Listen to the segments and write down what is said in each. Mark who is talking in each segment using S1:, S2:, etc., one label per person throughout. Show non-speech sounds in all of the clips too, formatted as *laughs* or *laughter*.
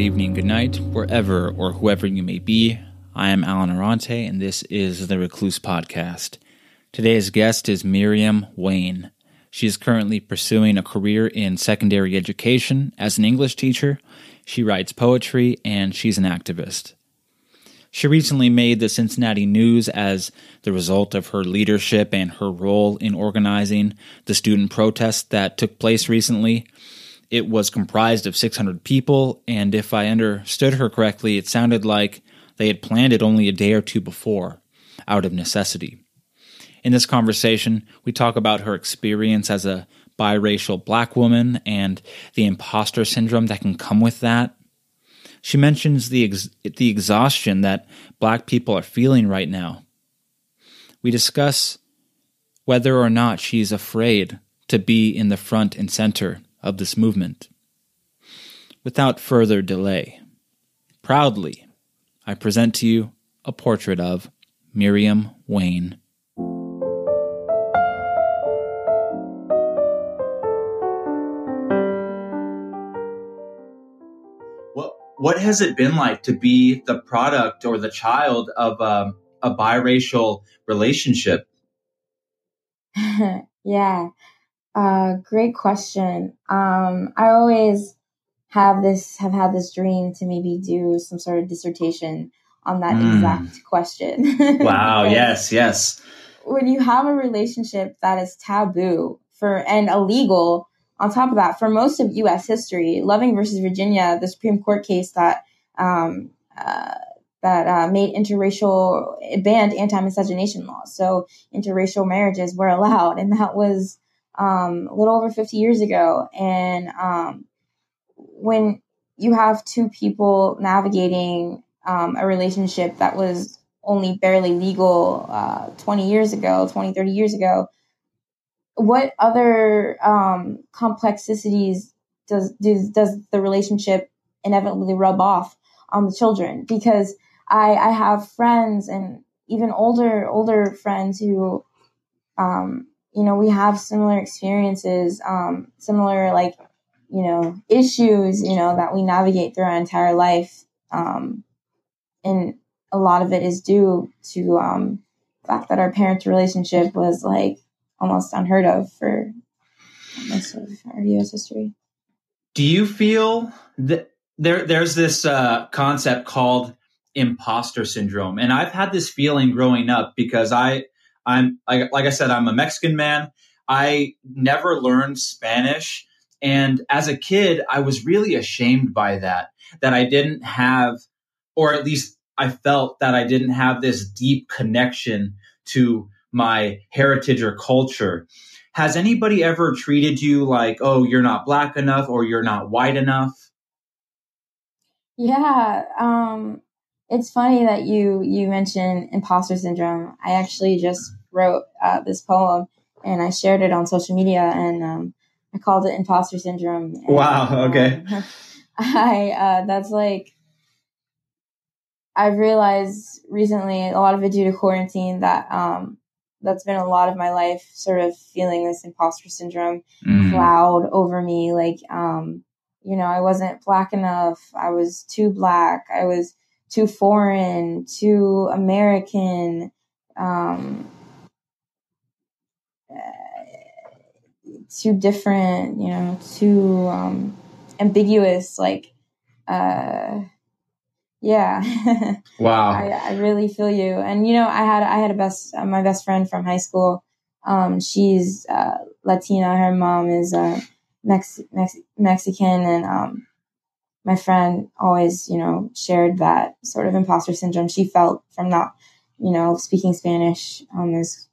S1: good evening, good night, wherever or whoever you may be. I am Allen Arante, and this is the Recluse Podcast. Today's guest is Myriam Wane. She is currently pursuing a career in secondary education as an English teacher. She writes poetry and she's an activist. She recently made the Cincinnati news as the result of her leadership and her role in organizing the student protest that took place recently. It was comprised of 600 people, and if I understood her correctly, it sounded like they had planned it only a day or two before, out of necessity. In this conversation, we talk about her experience as a biracial black woman and the imposter syndrome that can come with that. She mentions the ex- the exhaustion that black people are feeling right now. We discuss whether or not she's afraid to be in the front and center of this movement. Without further delay, proudly, I present to you a portrait of Myriam Wane. what has it been like to be the product or the child of um, a biracial relationship? *laughs*
S2: yeah, uh, great question. Um, I always have this have had this dream to maybe do some sort of dissertation on that mm. exact question. *laughs*
S1: wow! yes, yes.
S2: When you have a relationship that is taboo for and illegal on top of that, for most of U.S. history, Loving versus Virginia, the Supreme Court case that um, uh, that uh, made interracial banned anti-miscegenation laws, so interracial marriages were allowed, and that was um, a little over 50 years ago. And um, when you have two people navigating um, a relationship that was only barely legal uh, 20 years ago, 20, 30 years ago, what other um, complexities does, does does the relationship inevitably rub off on the children? Because I I have friends and even older older friends who, um, you know, we have similar experiences, um, similar like you know issues, you know, that we navigate through our entire life, um, and a lot of it is due to um, the fact that our parents' relationship was like almost unheard of for most of our U.S. history.
S1: Do you feel that there there's this uh, concept called imposter syndrome, and I've had this feeling growing up because I I'm like, like I said I'm a Mexican man. I never learned Spanish, and as a kid, I was really ashamed by that that I didn't have, or at least I felt that I didn't have this deep connection to my heritage or culture. Has anybody ever treated you like, oh, you're not black enough or you're not white enough?
S2: Yeah, um, it's funny that you you mentioned imposter syndrome. I actually just wrote uh, this poem and I shared it on social media, and um, I called it imposter syndrome. And,
S1: wow. Okay.
S2: Um, *laughs* I uh, that's like I've realized recently, a lot of it due to quarantine, that um, that's been a lot of my life sort of feeling this imposter syndrome mm. cloud over me like um you know i wasn't black enough i was too black i was too foreign too american um too different you know too um ambiguous like uh yeah. *laughs*
S1: Wow.
S2: I, I, really feel you. And you know, I had I had a best uh, my best friend from high school. Um, she's uh, Latina. Her mom is uh, Mex- Mex- Mexican, and um, my friend always, you know, shared that sort of imposter syndrome she felt from not, you know, speaking Spanish um, as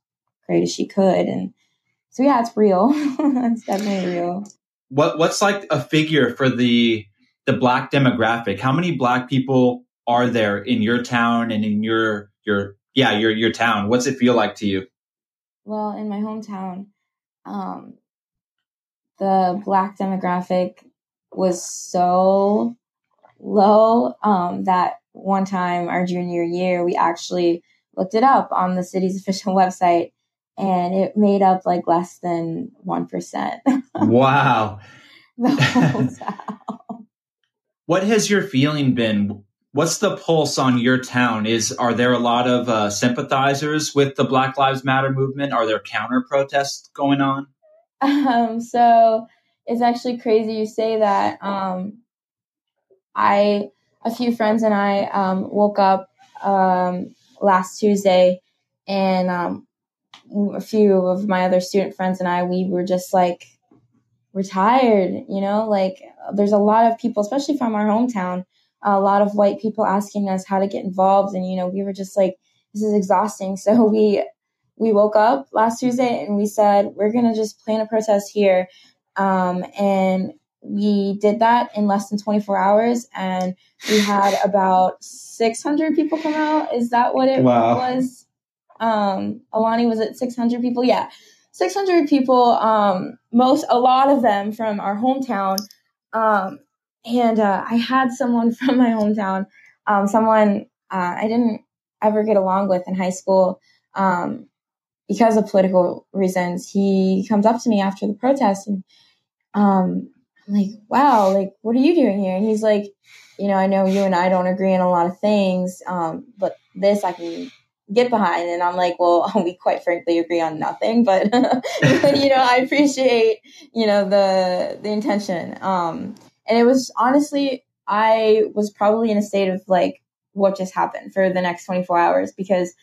S2: great as she could. And so, yeah, it's real. *laughs* it's definitely real.
S1: What What's like a figure for the the black demographic. How many black people are there in your town and in your your yeah your your town? What's it feel like to you?
S2: Well, in my hometown, um, the black demographic was so low um, that one time our junior year we actually looked it up on the city's *laughs* official website and it made up like less than 1%. *laughs*
S1: wow.
S2: the *laughs* whole town.
S1: what has your feeling been? What's the pulse on your town? Is are there a lot of uh, sympathizers with the Black Lives Matter movement? Are there counter protests going on?
S2: Um, so it's actually crazy you say that. Um, I a few friends and I um, woke up um, last Tuesday, and um, a few of my other student friends and I, we were just like, we're tired, you know, like there's a lot of people, especially from our hometown, a lot of white people asking us how to get involved. And, you know, we were just like, this is exhausting. So *laughs* we, we woke up last Tuesday and we said, we're going to just plan a protest here. Um, and we did that in less than 24 hours and we had about 600 people come out. Is that what it wow. was? Um, Alani was it 600 people? Yeah. 600 people, um, most, a lot of them from our hometown. Um, and uh, I had someone *laughs* from my hometown, um, someone uh, I didn't ever get along with in high school um, because of political reasons. He comes up to me after the protest and um, I'm like, wow, like, what are you doing here? And he's like, you know, I know you and I don't agree on a lot of things, um, but this I can get behind. And I'm like, well, *laughs* we quite frankly agree on nothing, but, *laughs* you know, I appreciate, you know, the, the intention. Um, and it was honestly, I was probably in a state of like, what just happened for the next 24 hours because,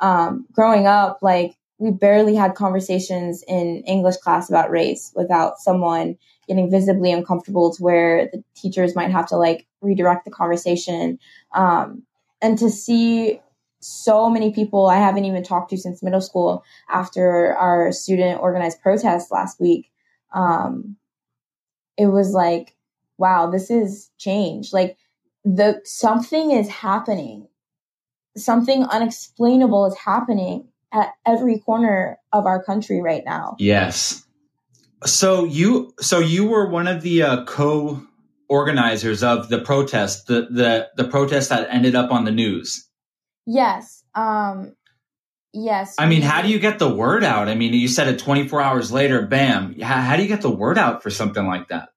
S2: um, growing up, like, we barely had conversations in English class about race without someone getting visibly uncomfortable to where the teachers might have to like redirect the conversation. Um, and to see so many people I haven't even talked to since middle school after our student organized protest last week. Um, it was like, wow, this is change. Like the something is happening. Something unexplainable is happening at every corner of our country right now.
S1: Yes. So you so you were one of the uh, co organizers of the protest, the the the protest that ended up on the news.
S2: Yes. Um yes.
S1: I mean, how do you get the word out? I mean, you said it 24 hours later, bam. How, how do you get the word out for something like that?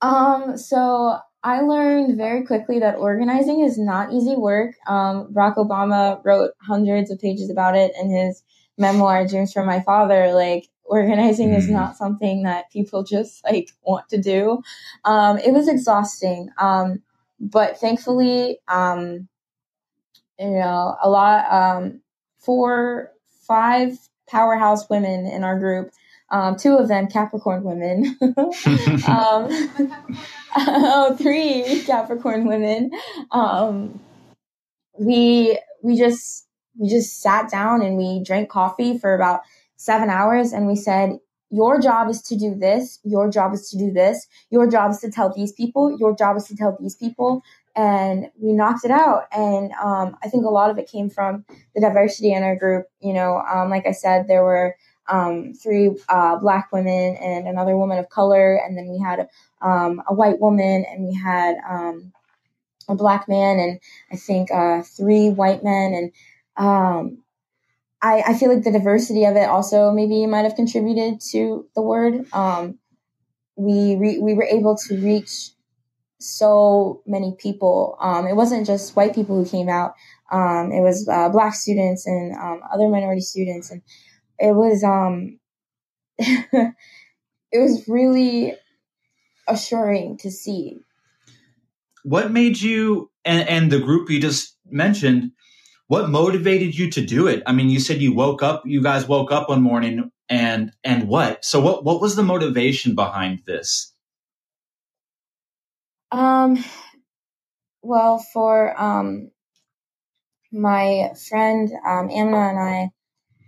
S2: Um so I learned very quickly that organizing is not easy work. Um, Barack Obama wrote hundreds of pages about it in his memoir, Dreams from My Father. Like, organizing is not something that people *laughs* just like want to do. Um, it was exhausting. Um, but thankfully, um, you know, a lot, um, four, five powerhouse women in our group um, two of them Capricorn women, *laughs* *laughs* um, oh, *laughs* three Capricorn women. Um, we we just we just sat down and we drank coffee for about seven hours, and we said, "Your job is to do this. Your job is to do this. Your job is to tell these people. Your job is to tell these people." And we knocked it out, and um, I think a lot of it came from the diversity in our group. You know, um, like I said, there were um, three uh, black women and another woman of color, and then we had um, a white woman, and we had um, a black man, and I think uh, three white men, and um, I, I, feel like the diversity of it also maybe might have contributed to the word. We re- we were able to reach so many people. Um, it wasn't just white people who came out. it was uh, black students and other minority students and it was um *laughs* it was really assuring to see
S1: what made you and, and the group you just mentioned what motivated you to do it i mean you said you woke up you guys woke up one morning and and what so what what was the motivation behind this
S2: um well for um my friend um Amna and I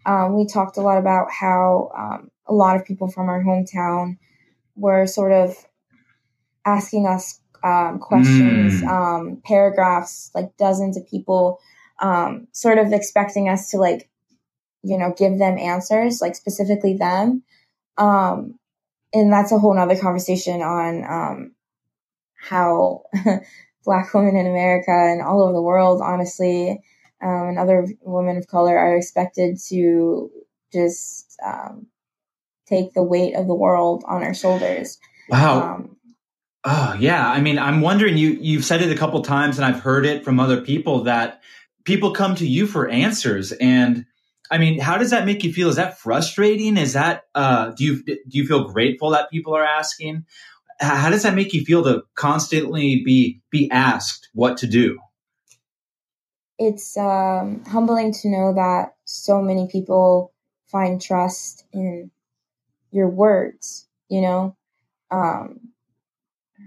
S2: um, we talked a lot about how um, a lot of people from our hometown were sort of asking us um, questions, mm. Um, paragraphs, like dozens of people, um, sort of expecting us to like, you know, give them answers, like specifically them. Um, and that's a whole nother conversation on how *laughs* Black women in America and all over the world, honestly, um, and other women of color are expected to just um, take the weight of the world on our shoulders.
S1: Wow. Um, Oh yeah, I mean, I'm wondering. You you've said it a couple times, and I've heard it from other people that people come to you for answers. And I mean, how does that make you feel? Is that frustrating? Is that uh, do you do you feel grateful that people are asking? How does that make you feel to constantly be be asked what to do?
S2: It's um, humbling to know that so many people find trust in your words. You know. Um,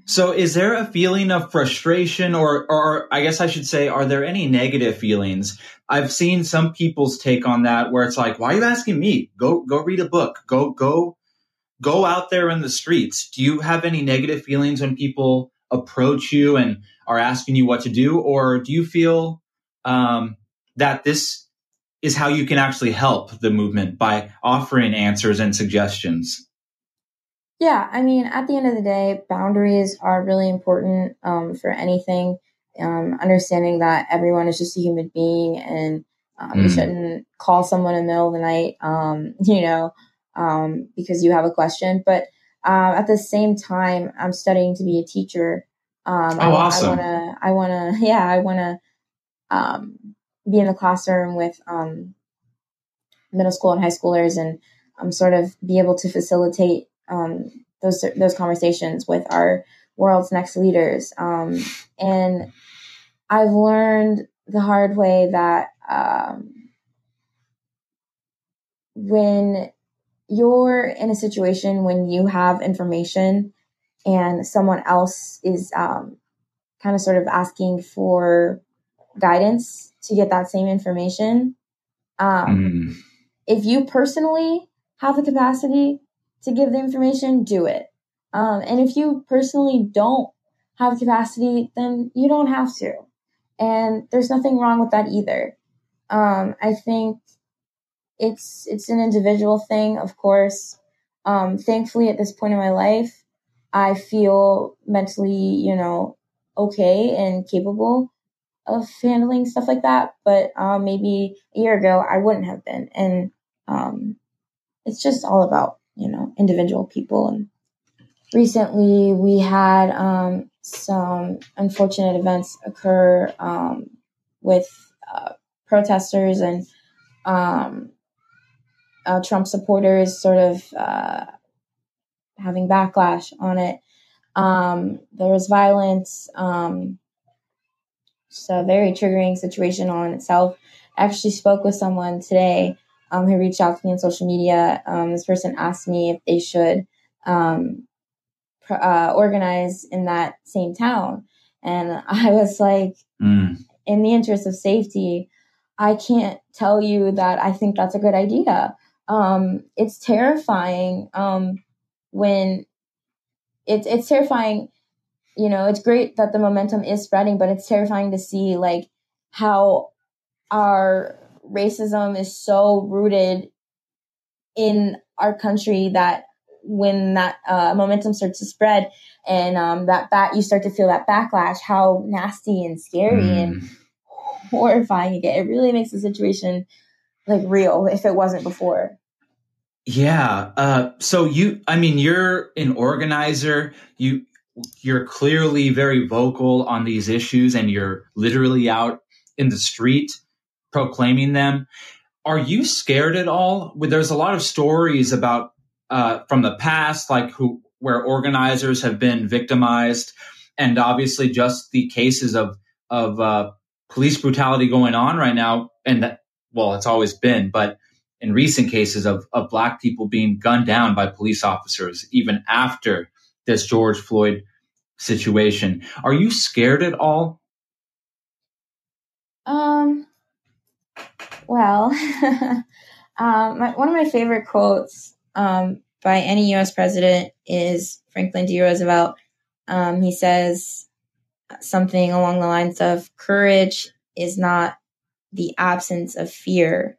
S1: so is there a feeling of frustration or or I guess I should say are there any negative feelings? I've seen some people's take on that where it's like, why are you asking me? Go go read a book. Go go go out there in the streets. Do you have any negative feelings when people approach you and are asking you what to do or do you feel um, that this is how you can actually help the movement by offering answers and suggestions?
S2: Yeah, I mean, at the end of the day, boundaries are really important um, for anything. Um, understanding that everyone is just a human being and um, mm. you shouldn't call someone in the middle of the night, um, *laughs* you know, um, because you have a question. But uh, at the same time, I'm studying to be a teacher.
S1: Um, oh, I, awesome.
S2: I want to, I want to, yeah, I want to be in the classroom with middle school and high schoolers and um, sort of be able to facilitate um, those those conversations with our world's next leaders. Um, and I've learned the hard way that um, when you're in a situation when you have information and someone else is um, kind of sort of asking for guidance to get that same information. Um, mm. If you personally have the capacity to give the information, do it. Um, and if you personally don't have capacity, then you don't have to. And there's nothing wrong with that either. Um, I think it's it's an individual thing, of course. Um, thankfully, at this point in my life, I feel mentally, you know, okay and capable of handling stuff like that. But um, maybe a year ago, I wouldn't have been. And um, it's just all about you know, individual people. And recently we had um, some unfortunate events occur um, with uh, protesters and um, uh, Trump supporters sort of uh, having backlash on it. Um, there was violence. Um, it's a very triggering situation on itself. I actually spoke with someone today um, who reached out to me on social media. Um, this person asked me if they should um, pr- uh, organize in that same town. And *laughs* I was like, mm. in the interest of safety, I can't tell you that I think that's a good idea. Um, it's terrifying um, when it's it's terrifying. You know, it's great that the momentum is spreading, but it's terrifying to see like how our racism is so rooted in our country that when that uh, momentum starts to spread and um, that bat you start to feel that backlash how nasty and scary mm. and horrifying get it really makes the situation like real if it wasn't before
S1: yeah uh, so you i mean you're an organizer you you're clearly very vocal on these issues and you're literally out in the street proclaiming them. Are you scared at all? There's a lot of stories about uh, from the past, like who where organizers have been victimized, and obviously just the cases of of uh, police brutality going on right now. And that, well, it's always been, but in recent cases of of black people being gunned down by police officers, even after this George Floyd situation. Are you scared at all?
S2: Um, well, um, *laughs* my, one of my favorite quotes um, by any U.S. president is Franklin D. Roosevelt. Um, he says something along the lines of courage is not the absence of fear,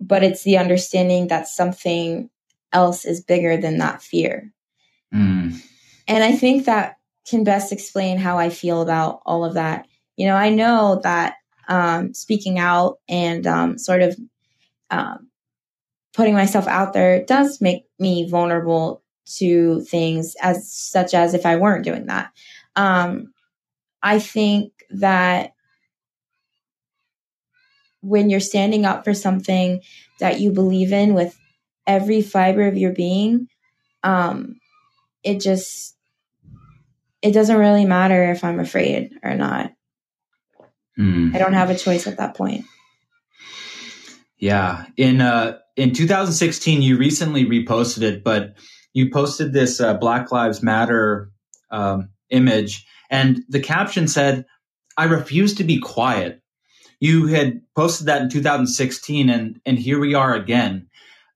S2: but it's the understanding that something else is bigger than that fear. Mm. And I think that can best explain how I feel about all of that. You know, I know that um, speaking out and um, sort of um, putting myself out there does make me vulnerable to things as such as if I weren't doing that. Um, I think that when you're standing up for something that you believe in with every fiber of your being, um, it just it doesn't really matter if I'm afraid or not. Mm. I don't have a choice at that point.
S1: Yeah. In uh in 2016 you recently reposted it, but you posted this uh, Black Lives Matter um, image and the caption said, "I refuse to be quiet." You had posted that in 2016 and and here we are again.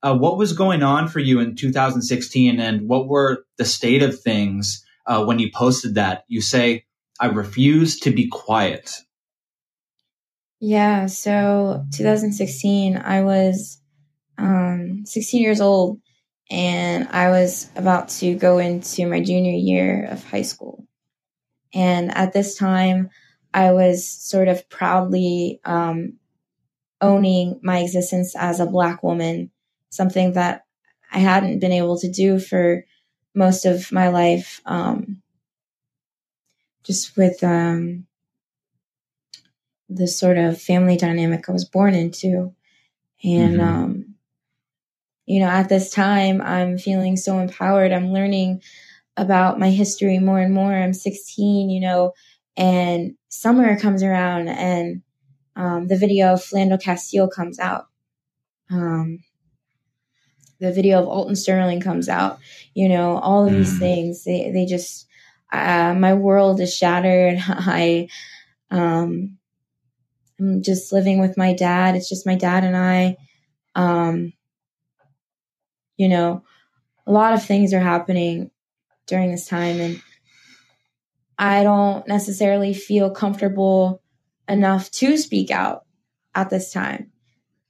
S1: Uh, what was going on for you in 2016 and what were the state of things uh, when you posted that? You say, I refuse to be quiet.
S2: Yeah, so 2016, I was um, 16 years old and I was about to go into my junior year of high school. And at this time, I was sort of proudly um, owning my existence as a Black woman, something that I hadn't been able to do for most of my life. Um, just with um, the sort of family dynamic I was born into. And, mm-hmm. um, you know, at this time, I'm feeling so empowered. I'm learning about my history more and more. I'm 16, you know, and summer comes around and um, the video of Philando Castile comes out. Um, the video of Alton Sterling comes out. You know, all of these mm. things, they, they just, uh, my world is shattered. *laughs* I, um, I'm just living with my dad. It's just my dad and I. Um, you know, a lot of things are happening during this time, and I don't necessarily feel comfortable enough to speak out at this time.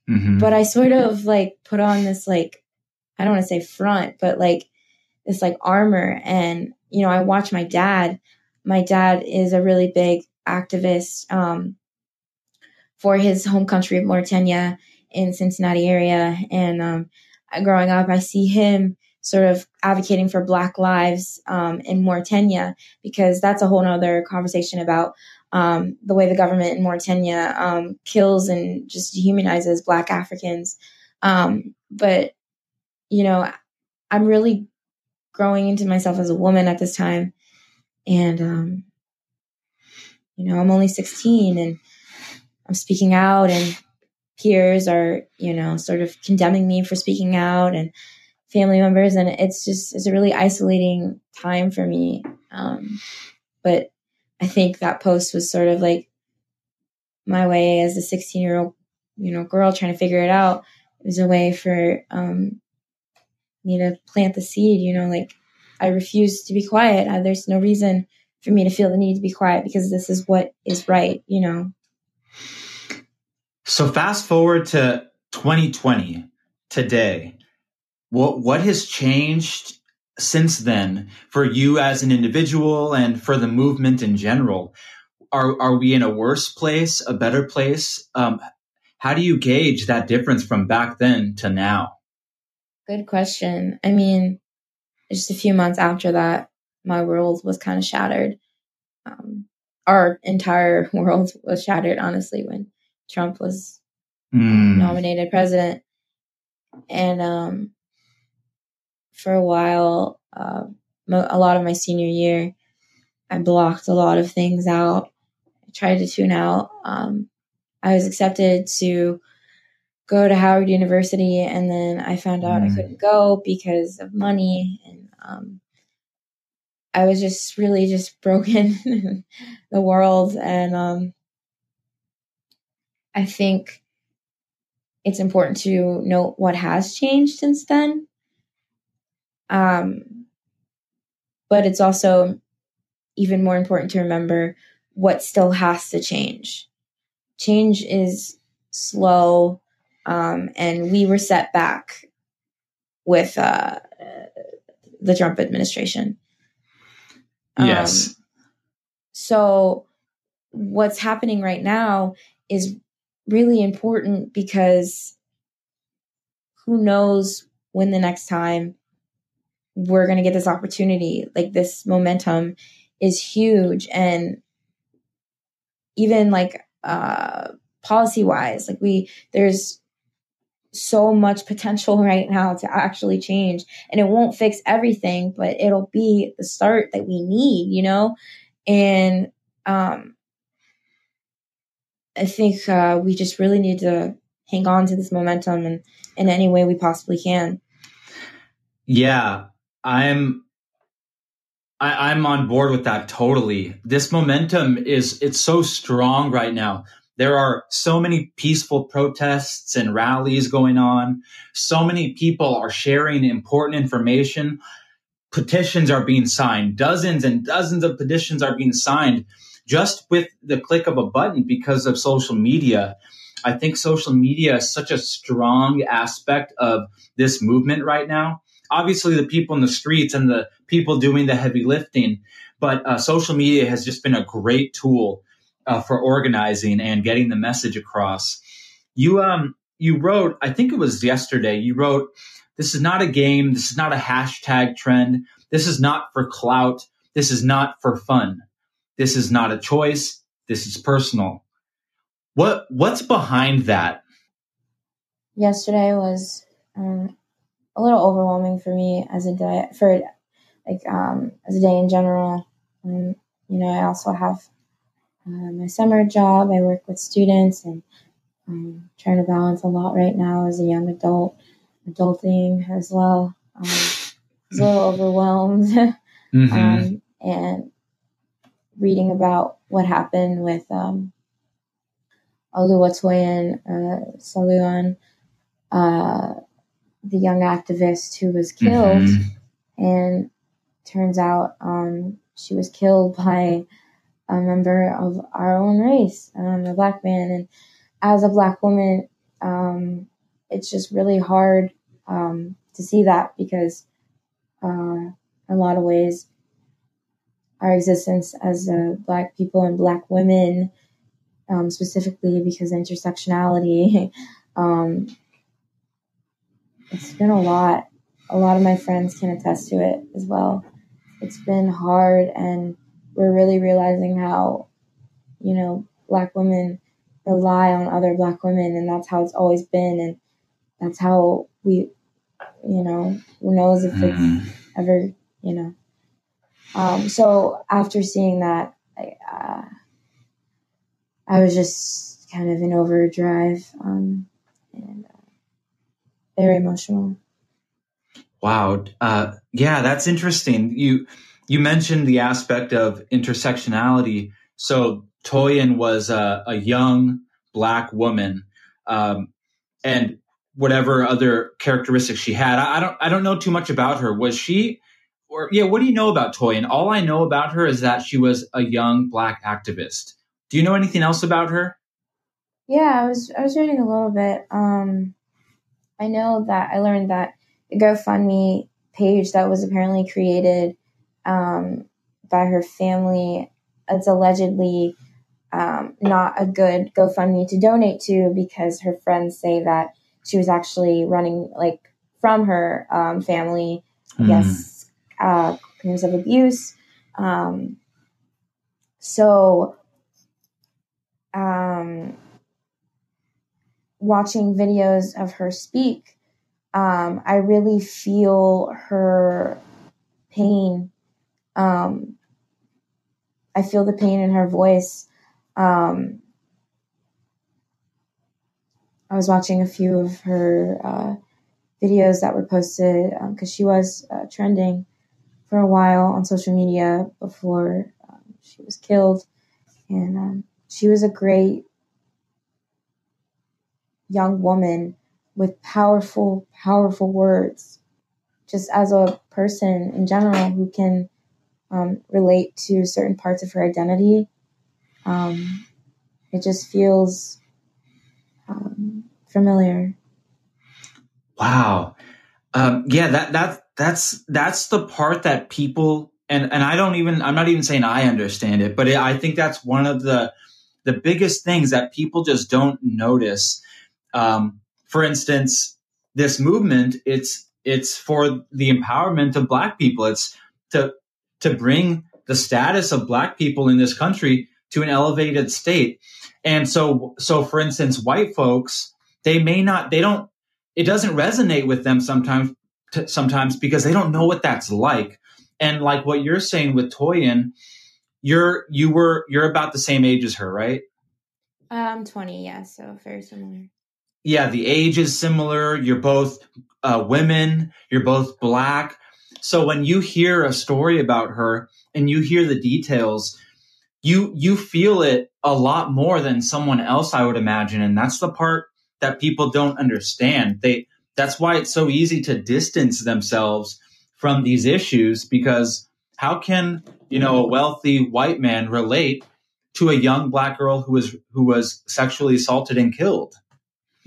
S2: Mm-hmm. But I sort of like put on this, like, I don't want to say front, but like this like armor. And, you know, I watch my dad. My dad is a really big activist. Um, for his home country of Mauritania in Cincinnati area. And um, growing up, I see him sort of advocating for Black lives um, in Mauritania because that's a whole other conversation about um, the way the government in Mauritania um, kills and just dehumanizes Black Africans. Um, but you know, I'm really growing into myself as a woman at this time, and um, you know, I'm only 16 and I'm speaking out and peers are, you know, sort of condemning me for speaking out and family members. And it's just, it's a really isolating time for me. Um, but I think that post was sort of like my way as a 16 year old, you know, girl trying to figure it out. It was a way for, um, me to plant the seed, you know, like I refuse to be quiet. There's no reason for me to feel the need to be quiet because this is what is right, you know.
S1: So fast forward to 2020 today. What what has changed since then for you as an individual and for the movement in general? Are are we in a worse place, a better place? Um, how do you gauge that difference from back then to now?
S2: Good question. I mean, just a few months after that, my world was kind of shattered. Um, our entire *laughs* world was shattered, honestly, when Trump was mm. nominated president. And um, for a while, uh, a lot of my senior year, I blocked a lot of things out. I tried to tune out. Um, I was accepted to go to Howard University, and then I found out mm. I couldn't go because of money, and um, I was just really just *laughs* broken in the world, and um, I think it's important to note what has changed since then. Um, but it's also even more important to remember what still has to change. Change is slow, um, and we were set back with uh, the Trump administration.
S1: Yes. Um,
S2: so, what's happening right now is really important because who knows when the next time we're going to get this opportunity. Like this momentum is huge. And even like uh, policy wise, like we, there's so much potential *laughs* right now to actually change. And it won't fix everything, but it'll be the start that we need, you know? And um, I think uh, we just really need to hang on to this momentum and in any way we possibly can.
S1: Yeah, I'm I, I'm on board with that totally. This momentum is it's so strong right now. There are so many peaceful protests and rallies going on. So many people are sharing important information. Petitions are being signed. Dozens and dozens of petitions are being signed just with the click of a button because of social media. I think social media is such a strong aspect of this movement right now. Obviously, the people in the streets and the people doing the heavy lifting, but uh, social media has just been a great tool uh, for organizing and getting the message across. You um you wrote, I think it was yesterday. You wrote, "This is not a game. This is not a hashtag trend. This is not for clout. This is not for fun. This is not a choice. This is personal." What what's behind that?
S2: Yesterday was um, a little overwhelming for me as a day for like um, as a day in general. Um, you know, I also have uh, my summer job. I work with students and I'm trying to balance a lot right now as a young adult, adulting as well. Um, I was a little overwhelmed *laughs* mm-hmm. um, and reading about what happened with um, Oluwatoyin uh, Saluan, uh, the young activist who was killed. Mm-hmm. And turns out um, she was killed *laughs* by a member of our own race, um, a black man. And as a black woman, um, it's just really hard um, to see that because, uh, in a lot of ways, our existence as uh, black people and black women um, specifically because of intersectionality. *laughs* it's been a lot. A lot of my friends can attest to it as well. It's been hard, and we're really realizing how, you know, Black women rely on other Black women, and that's how it's always been, and that's how we, you know, who knows if it's mm-hmm. ever, you know. Um, so after seeing that, I, uh, I was just kind of in overdrive um, very emotional.
S1: Wow. Uh, yeah, that's interesting. You you mentioned the aspect of intersectionality. So Toyin was a, a young black woman, um, and whatever other characteristics she had. I, I, don't I don't know too much about her. Was she? Or yeah, what do you know about Toyin? All I know about her is that she was a young black activist. Do you know anything else about her?
S2: Yeah, I was I was reading a little bit. Um, I know that I learned that the GoFundMe page that was apparently created um, by her family, it's allegedly um, not a good GoFundMe to donate to because her friends say that she was actually running like from her um, family, mm. guess, uh, claims of abuse. Um, so um, watching videos of her speak, um, I really feel her pain. Um, I feel the pain in her voice. Um, I was watching a few of her uh, videos that were posted because um, she was uh, trending for a while on social media before um, she was killed. And um, she was a great young woman with powerful, powerful words, just as a person in general who can um, relate to certain parts of her identity. Um, it just feels um, familiar.
S1: Wow. Um, yeah, that that that's that's the part that people and and I don't even I'm not even saying I understand it, but it, I think that's one of the the biggest things that people just don't notice. Um, for instance, this movement, it's it's for the empowerment of black people. It's to to bring the status of black people in this country to an elevated state. And so so for instance, white folks, they may not they don't it doesn't resonate with them sometimes sometimes because they don't know what that's like. And like what you're saying with Toyin, you're you were you're about the same age as her, right?
S2: I'm 20, yeah, so very similar.
S1: Yeah, the age is similar. You're both uh, women. You're both black. So when you hear a story about her and you hear the details, you you feel it a lot more than someone else, I would imagine, and that's the part that people don't understand. They that's why it's so easy to distance themselves from these issues because how can you know a wealthy white man relate to a young black girl who was who was sexually assaulted and killed?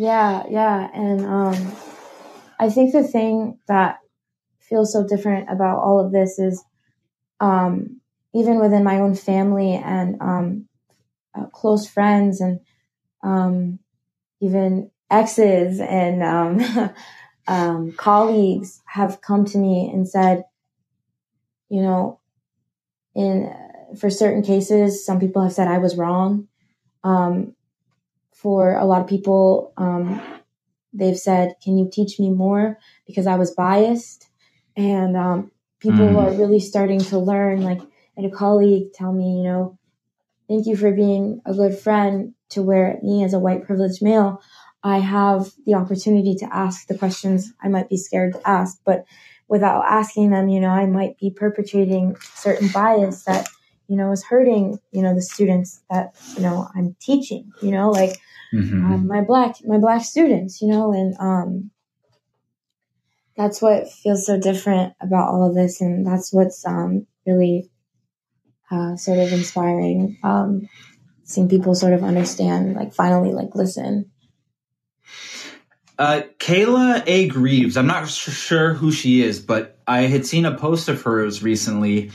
S2: Yeah, yeah, and um, I think the thing that feels so different about all of this is um, even within my own family and um, uh, close friends and um, even exes and um, *laughs* um, colleagues have come to me and said, you know, in for certain cases, some people have said I was wrong. Um, for a lot of people, um, they've said, "Can you teach me more?" Because I was biased, and um, people mm. are really starting to learn. Like, and a colleague tell me, you know, thank you for being a good friend to where me as a white privileged male, I have the opportunity to ask the questions I might be scared to ask, but without asking them, you know, I might be perpetrating certain bias that, you know, is hurting, you know, the students that, you know, I'm teaching, you know, like mm-hmm. um, my black, my black students, you know, and, um, that's what feels so different about all of this. And that's what's, um, really, uh, sort of inspiring, um, seeing people sort of understand, like finally, like listen,
S1: uh, Kayla A. Greaves, I'm not sure who she is, but I had seen a post of hers recently,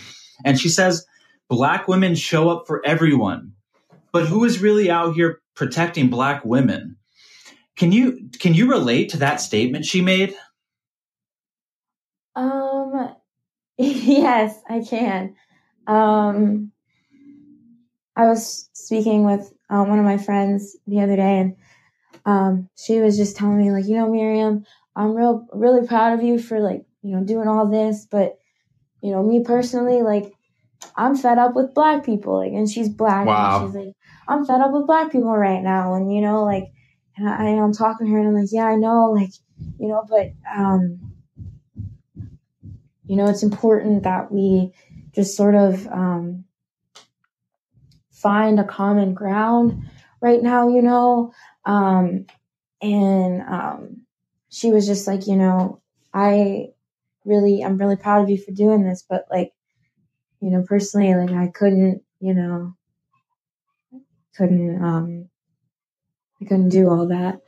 S1: and she says, Black women show up for everyone, but who is really out here protecting Black women? Can you can you relate to that statement she made?
S2: Um, *laughs* yes, I can. Um, I was speaking with um, one of my friends the other day, and um, she was just telling me like, you know, Myriam, I'm real, really proud of you for like, you know, doing all this, but you know, me personally, like, I'm fed up with black people, like, and she's black, wow. and she's like, I'm fed up with black people right now, and you know, like, and I, I'm talking to her, and I'm like, yeah, I know, like, you know, but um, you know, it's important that we just sort of um, find a common ground right now, you know. Um, and um, she was just like, you know, I really, I'm really proud of you for doing this, but like, you know, personally, like I couldn't, you know, couldn't, um, I couldn't do all that,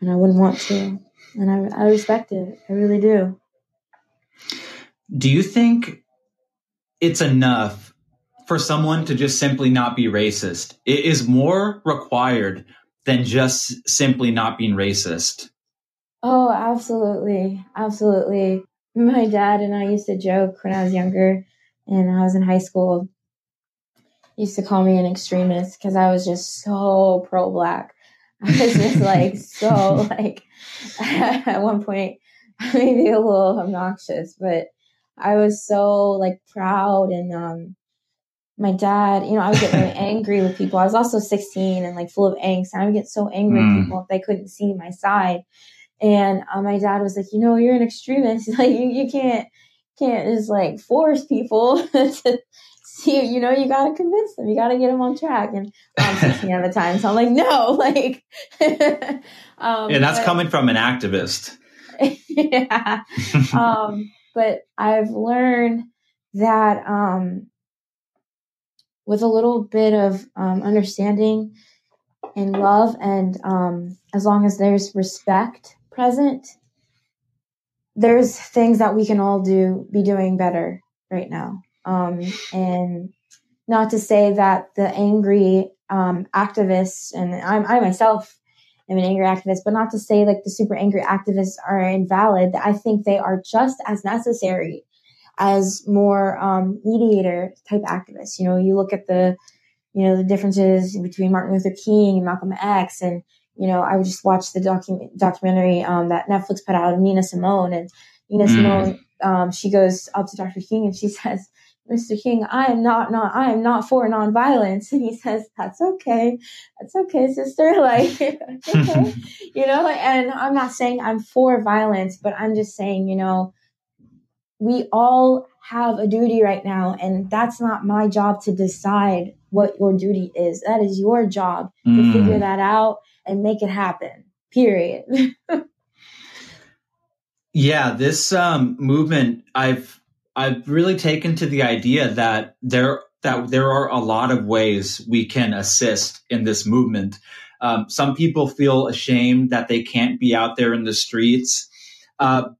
S2: and I wouldn't want to, and I, I respect it. I really do.
S1: Do you think it's enough for someone to just simply not be racist? It is more required than just simply not being racist.
S2: Oh, absolutely. Absolutely. My dad and I used to joke when I was younger and I was in high school. Used to call me an extremist because I was just so pro black. *laughs* I was just like so like *laughs* at one point *laughs* maybe a little obnoxious, but I was so like proud and um my dad, you know, I would get very angry with people. I was also 16 and like full of angst. And I would get so angry mm. with people if they couldn't see my side. And uh, my dad was like, you know, you're an extremist. Like you, you can't, can't just like force people to *laughs* see, you know, you got to convince them. You got to get them on track. And I'm 16 at the time. So I'm like, no, *laughs* like, *laughs*
S1: um, and that's but, coming from an activist.
S2: yeah. um, but I've learned that, um, with a little bit of um, understanding and love, and um, as long as there's respect present, there's things that we can all do be doing better right now. Um, and not to say that the angry um, activists and I, I myself am an angry activist, but not to say like the super angry activists are invalid. I think they are just as necessary as more um, mediator type activists. You know, you look at the, you know, the differences between Martin Luther King and Malcolm X, and you know, I would just watch the docu- documentary um, that Netflix put out of Nina Simone, and Nina mm. Simone, um, she goes up to Dr. King and she *laughs* says, Mr. King, I am not, not, I am not for nonviolence. And he says, that's okay. That's okay, sister. *laughs* Like, *laughs* okay. *laughs* you know, and I'm not saying I'm for violence, but I'm just saying, you know, we all have a duty right now. And that's not my job to decide what your duty is. That is your job mm. to figure that out and make it happen, period.
S1: yeah. This, um, movement, I've, I've really taken to the idea that there that there are a lot of ways we can assist in this movement. Um, some people feel ashamed that they can't be out there in the streets. Uh,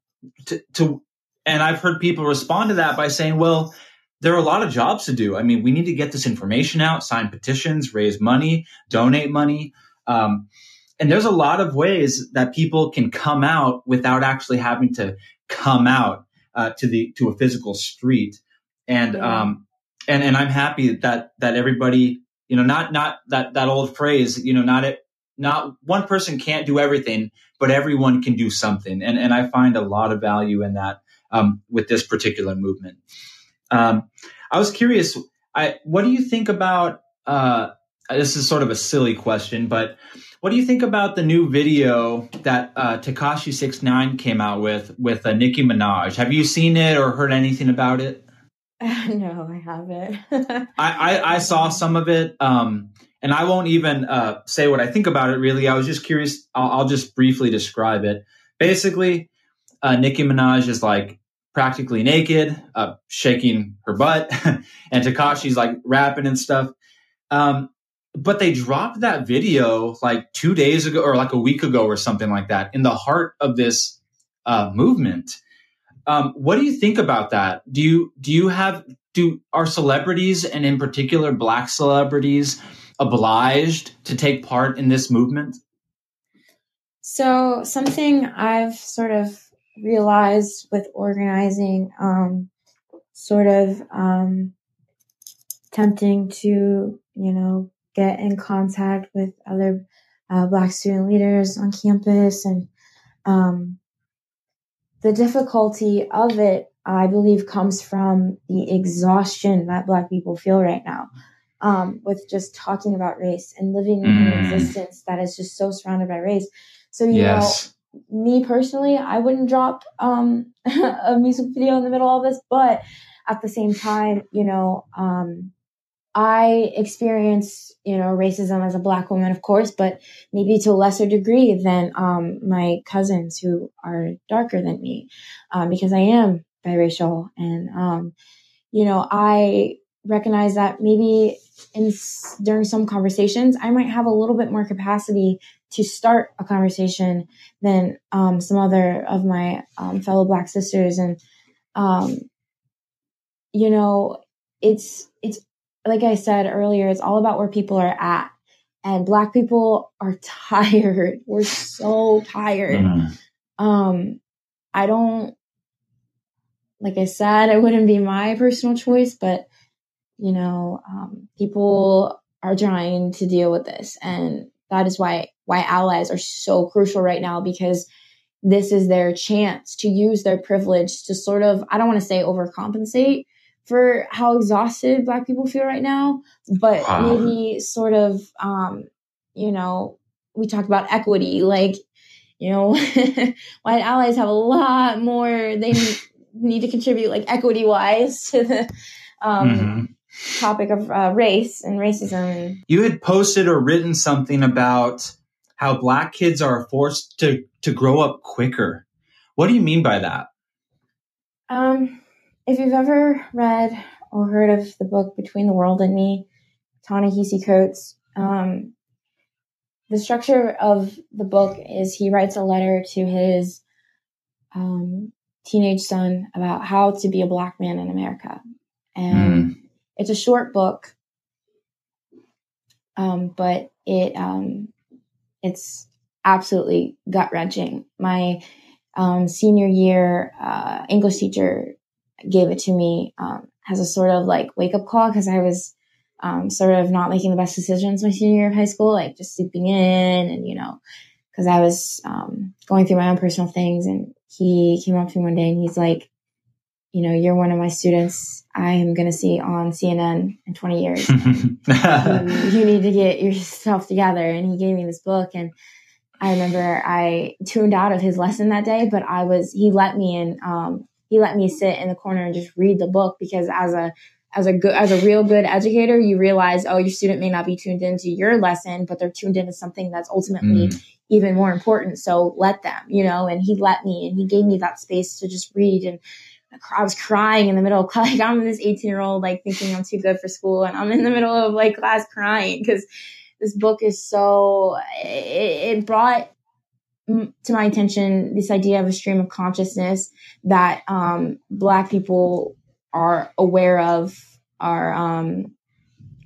S1: to, to, and I've heard people respond to that by saying, "Well, there are a lot of jobs to do. I mean, we need to get this information out, sign petitions, raise money, donate money." Um, and there's a lot of ways that people can come out without actually having to come out uh, to the to a physical street, and yeah. um, and and I'm happy that that everybody, you know, not not that that old phrase, you know, not it, not one person can't do everything, but everyone can do something, and and I find a lot of value in that um, with this particular movement. Um, I was curious, I what do you think about? Uh, this is sort of a silly question, but what do you think about the new video that uh, Tekashi Six Nine came out with with uh, Nicki Minaj? Have you seen it or heard anything about it?
S2: Uh, *laughs* no, I haven't. *laughs*
S1: I, I, I saw some of it, um, and I won't even uh, say what I think about it. Really, I was just curious. I'll, I'll just briefly describe it. Basically, uh, Nicki Minaj is like practically naked, uh, shaking her butt, *laughs* and Tekashi's like rapping and stuff. Um, but they dropped that video like two days ago or like a week ago or something like that in the heart of this uh, movement. Um, what do you think about that? Do you do you have do are celebrities and in particular black celebrities obliged to take part in this movement?
S2: So something I've sort of realized with organizing, um, sort of um, tempting to you know get in contact with other uh, Black student leaders on campus. And um, the difficulty of it, I believe, comes from the exhaustion that Black people feel right now. Um, with just talking about race and living in mm. an existence that is just so surrounded by race. So, you yes. know, me personally, I wouldn't drop um, *laughs* a music video in the middle of this, but at the same time, you know, um, I experience, you know, racism as a black woman, of course, but maybe to a lesser degree than um, my cousins who are darker than me, um, because I am biracial, and um, you know, I recognize that maybe in during some conversations, I might have a little bit more capacity to start a conversation than um, some other of my um, fellow black sisters, and um, you know, it's it's like I said earlier, it's all about where people are at. And black people are *laughs* tired. We're so tired. Mm-hmm. Um, I don't, like I said, it wouldn't be my personal choice, but you know, um, people are trying to deal with this. And that is why, why allies are so crucial right now because this is their chance to use their privilege to sort of, I don't want to say overcompensate, for how exhausted black people feel right now, but wow. maybe sort of, um, you know, we talked about equity, like, you know, *laughs* white allies have a lot more they *laughs* need to contribute, like equity wise, to the um, mm-hmm. topic of uh, race and racism.
S1: You had posted or written something about how black kids are forced to to grow up quicker. What do you mean by that?
S2: Um, if you've ever read or heard of the book Between the World and Me, Ta-Nehisi Coates, um, the structure of the book is he writes a letter to his um, teenage son about how to be a black man in America. And mm. it's a short book, um, but it um, it's absolutely gut wrenching. My um, senior year uh, English teacher gave it to me um, as a sort of like wake up call because I was um, sort of not making the best decisions my senior year of high school, like just sleeping in and, you know, because I was um, going through my own personal things. And he came up to me one day and he's like, you know, you're one of my students I am going to see on CNN in 20 years. *laughs* you, you need to get yourself together. And he gave me this book. And I remember I tuned out of his lesson that day, but I was, he let me in, um, he let me sit in the corner and just read the book because as a as a good as a real good educator you realize oh your student may not be tuned into your lesson but they're tuned into something that's ultimately mm. even more important so let them you know and he let me and he gave me that space to just read and I was crying in the middle of class. *laughs* Like I'm this 18 year old, like thinking I'm too good for school, and I'm in the middle of like class crying because this book is so. It, it brought to my attention this idea of a stream of consciousness that um, Black people are aware of, are um,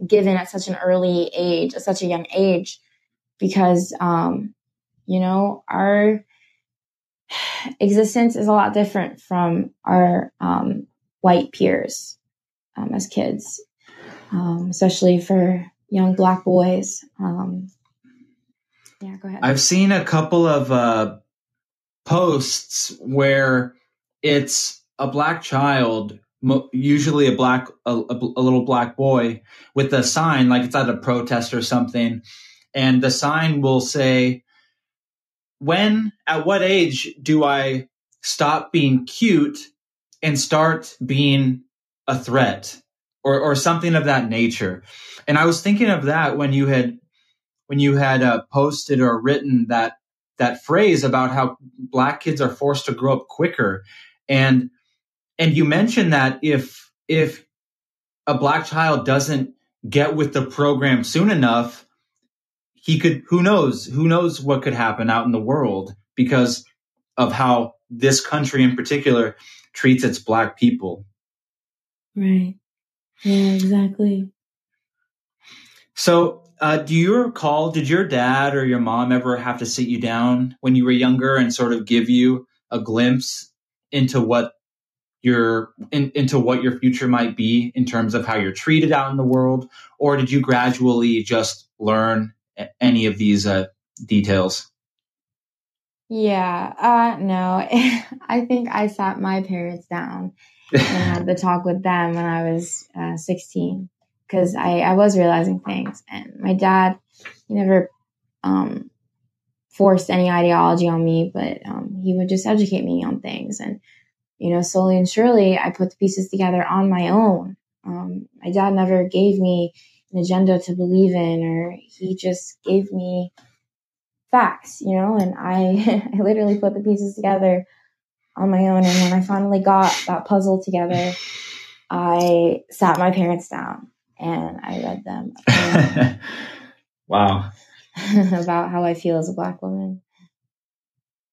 S2: given at such an early age, at such a young age, because um, you know our *sighs* existence is a lot different from our um, white peers um, as kids, um, especially for young Black boys. Yeah, go ahead.
S1: I've seen a couple of uh, posts where it's a black child, usually a black, a, a, little black boy, with a sign like it's at a protest or something, and the sign will say, "When, at what age do I stop being cute and start being a threat?" Or, or something of that nature. And I was thinking of that when you had when you had uh, posted or written that that phrase about how black kids are forced to grow up quicker. And and you mentioned that if if a black child doesn't get with the program soon enough he could who knows who knows what could happen out in the world because of how this country in particular treats its black people.
S2: Right. Yeah exactly.
S1: So uh, do you recall, did your dad or your mom ever have to sit you down when you were younger and sort of give you a glimpse into what your in, into what your future might be in terms of how you're treated out in the world? Or did you gradually just learn any of these uh, details?
S2: Yeah uh no *laughs* i think i sat my parents down and had *laughs* the talk with them when i was uh, 16 because I, I was realizing things. And my dad, never um, forced any ideology on me, but um, he would just educate me on things. And, you know, slowly and surely, I put the pieces together on my own. Um, my dad never gave me an agenda to believe in, or he just gave me facts, you know, and I, *laughs* I literally put the pieces together on my own. And when I finally got that puzzle together, I sat my parents down and I read them. *laughs*
S1: wow. *laughs*
S2: about how I feel as a black woman.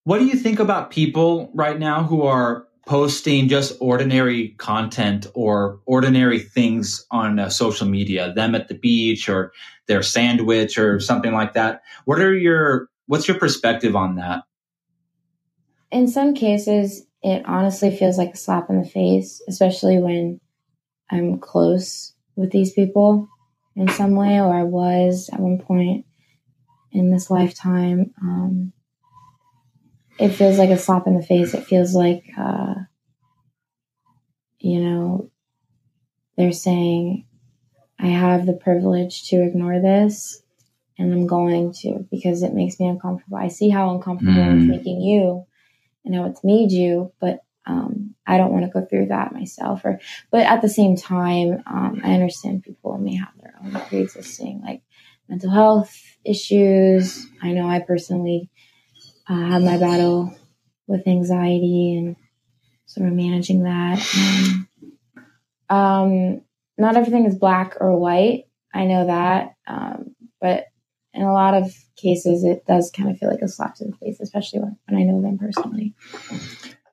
S1: What do you think about people right now who are posting just ordinary content or ordinary things on uh, social media, them at the beach or their sandwich or something like that? What are your what's your perspective on that?
S2: In some cases, it honestly feels like a slap in the face, especially when I'm close with these people in some way, or I was at one point in this lifetime. Um, it feels like a slap in the face. It feels like, uh, you know, they're saying, I have the privilege to ignore this and I'm going to because it makes me uncomfortable. I see how uncomfortable mm. it's making you and how it's made you, but um, I don't want to go through that myself. Or, but at the same time, um, I understand people may have their own pre-existing like mental health issues. I know I personally uh, have my battle with anxiety and sort of managing that. Um, um, not everything is black or white. I know that, um, but in a lot of cases, it does kind of feel like a slap to the face, especially when, when I know them personally.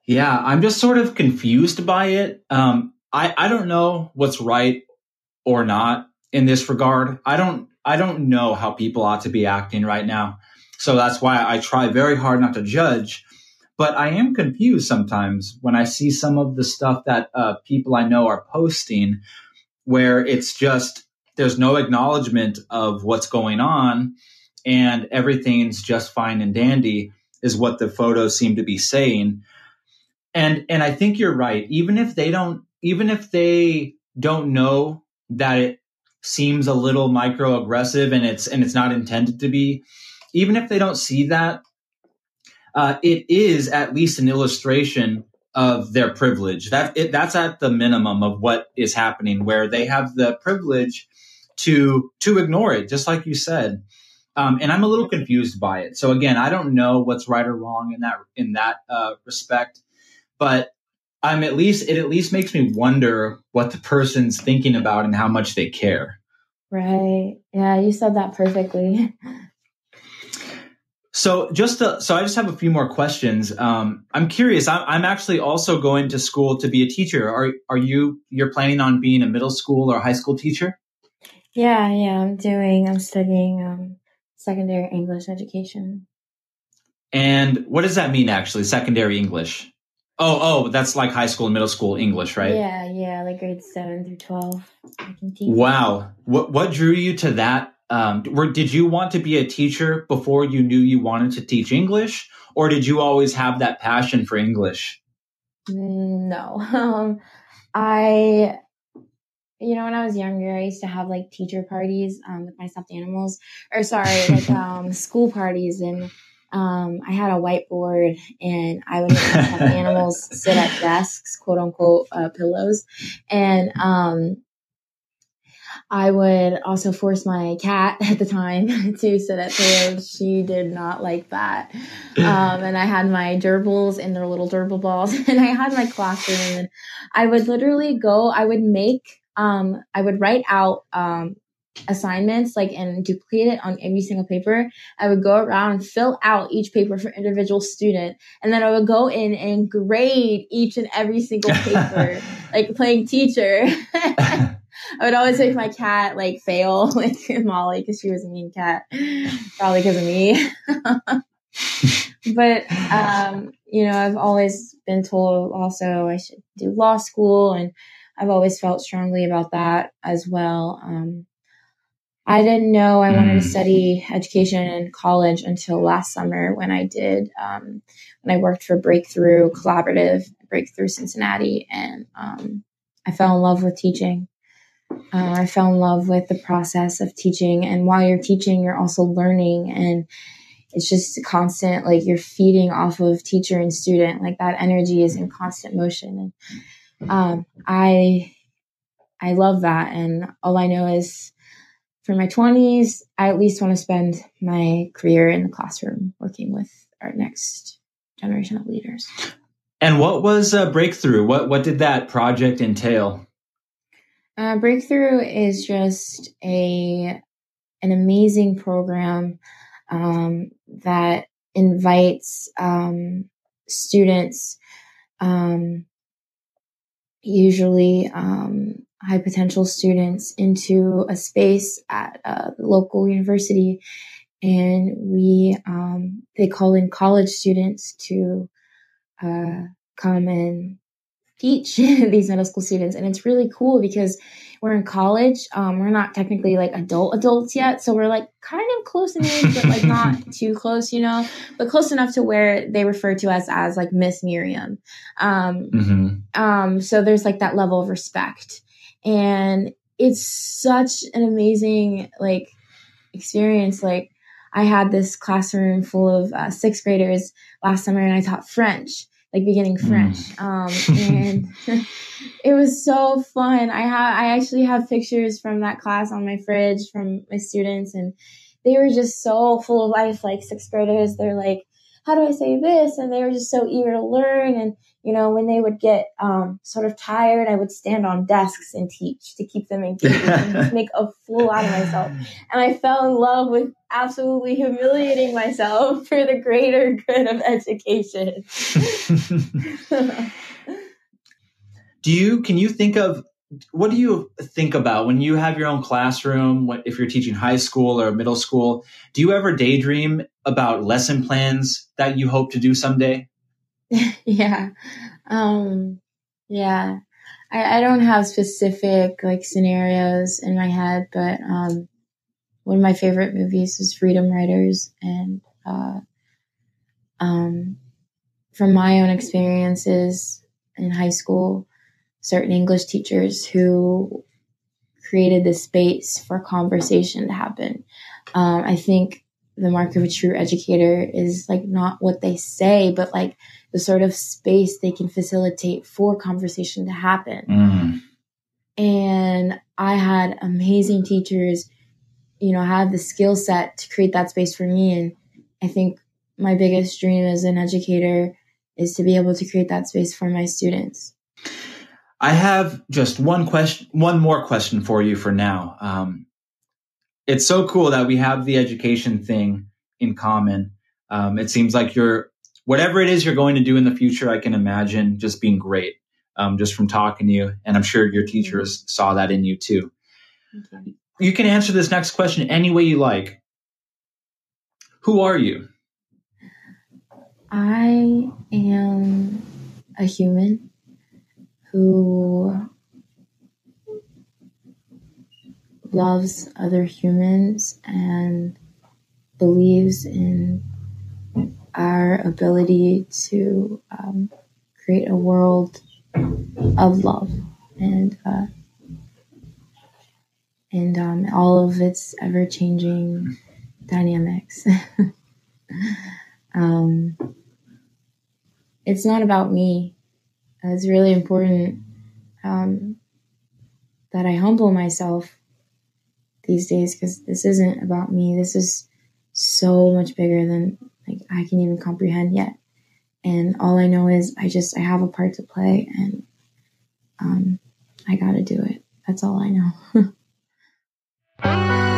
S1: Yeah, I'm just sort of confused by it. Um, I I don't know what's right or not in this regard. I don't I don't know how people ought to be acting right now. So that's why I try very hard not to judge. But I am confused sometimes when I see some of the stuff that uh, people I know are posting, where it's just there's no acknowledgement of what's going on and everything's just fine and dandy is what the photos seem to be saying and and i think you're right. Even if they don't even if they don't know that it seems a little microaggressive and it's and it's not intended to be even if they don't see that uh, it is at least an illustration of their privilege. That it, that's at the minimum of what is happening where they have the privilege to to ignore it just like you said. Um, and i'm a little confused by it. So again i don't know what's right or wrong in that in that uh, respect but I'm at least it at least makes me wonder what the person's thinking about and how much they care.
S2: Right. Yeah, you said that perfectly. *laughs*
S1: So just to, so I just have a few more questions. Um, I'm curious. I'm, I'm actually also going to school to be a teacher. Are are you you're planning on being a middle school or high school teacher?
S2: Yeah, yeah. I'm doing. I'm studying um, secondary English education.
S1: And what does that mean? Actually, secondary English. Oh, oh, that's like high school and middle school English, right?
S2: Yeah, yeah, like grades seven through twelve.
S1: Wow, what what drew you to that? Um, were, did you want to be a teacher before you knew you wanted to teach English, or did you always have that passion for English?
S2: No, *laughs* um, I, you know, when I was younger, I used to have like teacher parties um, with my stuffed animals, or sorry, like *laughs* um, school parties, and um, I had a whiteboard and I would have *laughs* animals sit at desks, quote unquote, uh, pillows. And um, I would also force my cat *laughs* at the time *laughs* to sit at pillows. She did not like that. Um, and I had my gerbils and their little gerbil balls, and I had my classroom. And I would literally go, I would make, um, I would write out um, assignments like and duplicate it on every single paper i would go around and fill out each paper for individual student. And then i would go in and grade each and every single *laughs* paper like playing teacher. *laughs* I would always make my cat like fail *laughs* like molly because she was a mean cat. Probably because of me. But um you know i've always been told also i should do law school and i've always felt strongly about that as well. Um I didn't know I wanted to mm. study education in college until last summer when I did, um, when I worked for Breakthrough Collaborative, Breakthrough Cincinnati, and um, I fell in love with teaching. Uh, I fell in love with the process of teaching. And while you're teaching, you're also learning. And it's just constant, like you're feeding off of teacher and student. Like that energy is in constant motion. And um, I, I love that. And all I know is, for my 20s, I at least want to spend my career in the classroom working with our next generation of leaders.
S1: And what was uh, Breakthrough? What what did that project entail?
S2: Uh, Breakthrough is just a an amazing program um, that invites um, students, um, usually um, high potential students into a space at a local university. And we um, they call in college students to uh, come and teach *laughs* these middle school students. And it's really cool because we're in college um, we're not technically like adult adults yet so we're like kind of close in age but like not *laughs* too close you know? But close enough to where they refer to us as like miss Myriam. Um, mm-hmm. um, so there's like that level of respect. And it's such an amazing like experience. Like i had this classroom full of uh, sixth graders last summer and i taught french like beginning mm. french mm. um, and *laughs* it was so fun i have i actually have pictures from that class on my fridge from my students and they were just so full of life like sixth graders they're like how do I say this? And they were just so eager to learn. And, you know, when they would get um, sort of tired, I would stand on desks and teach to keep them *laughs* engaged and just make a fool out of myself. And I fell in love with absolutely humiliating myself *laughs* for the greater good of education. *laughs*
S1: Do you, can you think of what do you think about when you have your own classroom what, if you're teaching high school or middle school do you ever daydream about lesson plans that you hope to do someday? *laughs*
S2: Yeah. Um yeah. I, I don't have specific like scenarios in my head but um one of my favorite movies is freedom writers and uh um from my own experiences in high school certain English teachers who created the space for conversation to happen. Um, I think the mark of a true educator is like not what they say, but like the sort of space they can facilitate for conversation to happen. Mm. And I had amazing teachers, you know, have the skill set to create that space for me. And I think my biggest dream as an educator is to be able to create that space for my students.
S1: I have just one question, one more question for you for now. Um, it's so cool that we have the education thing in common. Um, it seems like you're whatever it is you're going to do in the future. I can imagine just being great, um, just from talking to you, and I'm sure your teachers mm-hmm. saw that in you too. Okay. You can answer this next question any way you like. Who are you?
S2: I am a human who loves other humans and believes in our ability to um, create a world of love and uh, and um, all of its ever changing dynamics. *laughs* um, it's not about me it's really important um, that I humble myself these days because this isn't about me. This is so much bigger than like I can even comprehend yet. And all I know is I just I have a part to play and um, I got to do it. That's all I know. *laughs*